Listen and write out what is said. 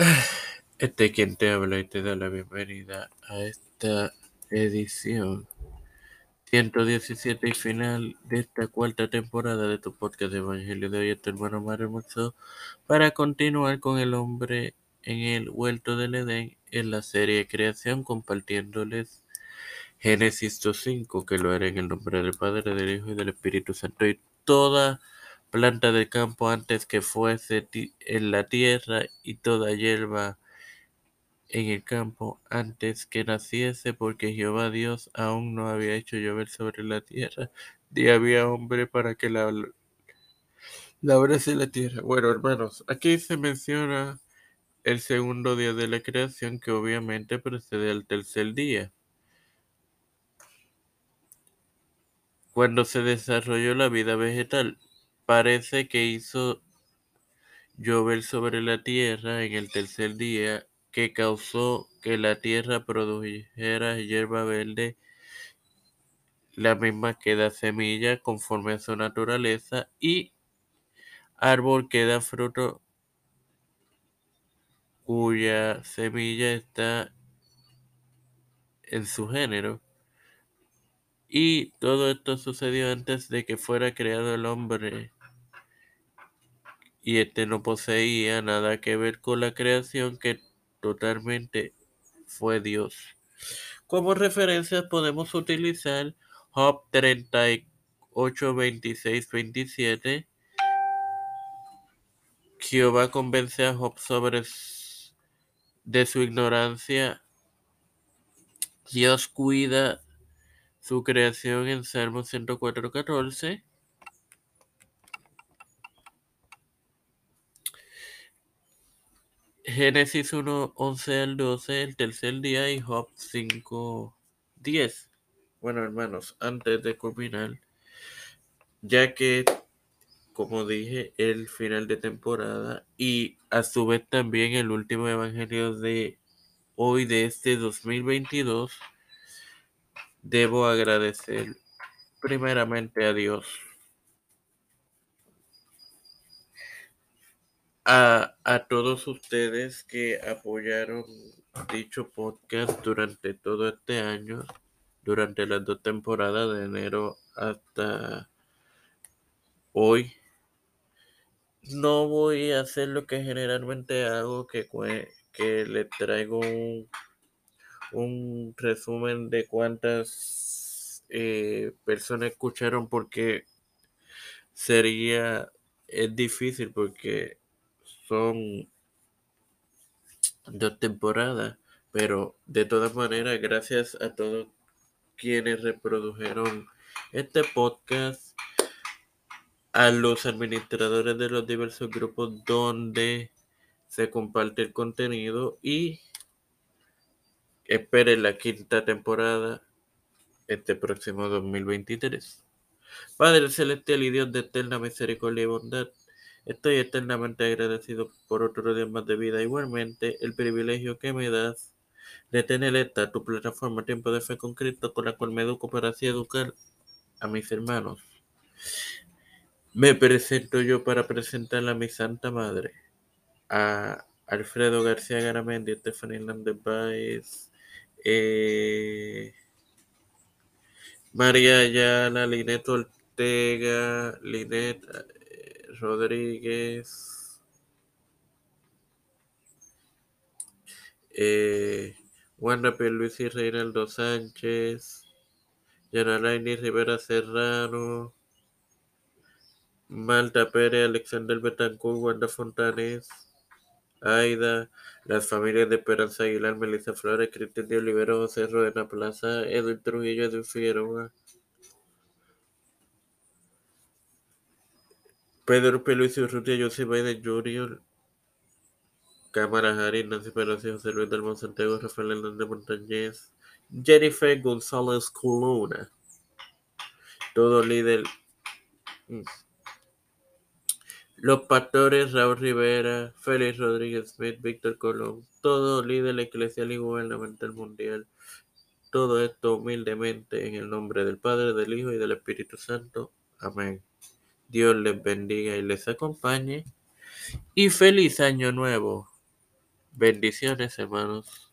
Este quien te habla y te da la bienvenida a esta edición 117 y final de esta cuarta temporada de tu podcast de Evangelio de hoy, tu hermano Mario Hermoso, para continuar con el hombre en el huerto del Edén en la serie creación, compartiéndoles Génesis 2.5, que lo haré en el nombre del Padre, del Hijo y del Espíritu Santo, y toda planta del campo antes que fuese en la tierra y toda hierba en el campo antes que naciese, porque Jehová Dios aún no había hecho llover sobre la tierra, ni había hombre para que la labrase la tierra. Bueno, hermanos, aquí se menciona el segundo día de la creación, que obviamente precede al tercer día. Cuando se desarrolló la vida vegetal, parece que hizo llover sobre la tierra en el tercer día que causó que la tierra produjera hierba verde, la misma que da semilla conforme a su naturaleza, y árbol que da fruto cuya semilla está en su género. Y todo esto sucedió antes de que fuera creado el hombre. Y este no poseía nada que ver con la creación que totalmente fue Dios. Como referencia podemos utilizar Job 38, 26, 27. Jehová convence a Job sobre de su ignorancia. Dios cuida su creación en Salmo 104, 14. Génesis 1, 11 al 12, el tercer día, y Job 5, 10. Bueno, hermanos, antes de culminar, ya que, como dije, el final de temporada y a su vez también el último evangelio de hoy, de este 2022, debo agradecer primeramente a Dios a, a, todos ustedes que apoyaron dicho podcast durante todo este año, durante las dos temporadas de enero hasta hoy. No voy a hacer lo que generalmente hago, que, que les traigo un, un resumen de cuántas eh, personas escucharon porque sería, es difícil porque son dos temporadas, pero de todas maneras, gracias a todos quienes reprodujeron este podcast, a los administradores de los diversos grupos donde se comparte el contenido y esperen la quinta temporada este próximo 2023. Padre celestial y Dios de eterna misericordia y bondad, Estoy eternamente agradecido por otro día más de vida. Igualmente, el privilegio que me das de tener esta tu plataforma Tiempo de Fe con Cristo, con la cual me educo para así educar a mis hermanos. Me presento yo para presentar a mi Santa Madre, a Alfredo García Garamendi, Stephanie Hernández Baez, eh, María Ayala, Linet Ortega, Linet Rodríguez, eh, Wanda Luis y Reinaldo Sánchez, Yanalaini Rivera Serrano, Malta Pérez, Alexander Betancourt, Wanda Fontanes, Aida, las familias de Esperanza Aguilar, Melissa Flores, Cristian de Olivero, José Rodena Plaza, Edwin Trujillo, Edwin Figueroa, Pedro Pelucio Urrutia, José Biden Jr., Cámara Harris, Nancy Pelosi, José Luis del Santiago, Rafael Hernández Montañez, Jennifer González Coluna, todo líder. Los pastores Raúl Rivera, Félix Rodríguez Smith, Víctor Colón, todo líder eclesial y gubernamental mundial. Todo esto humildemente en el nombre del Padre, del Hijo y del Espíritu Santo. Amén. Dios les bendiga y les acompañe. Y feliz año nuevo Bendiciones, hermanos.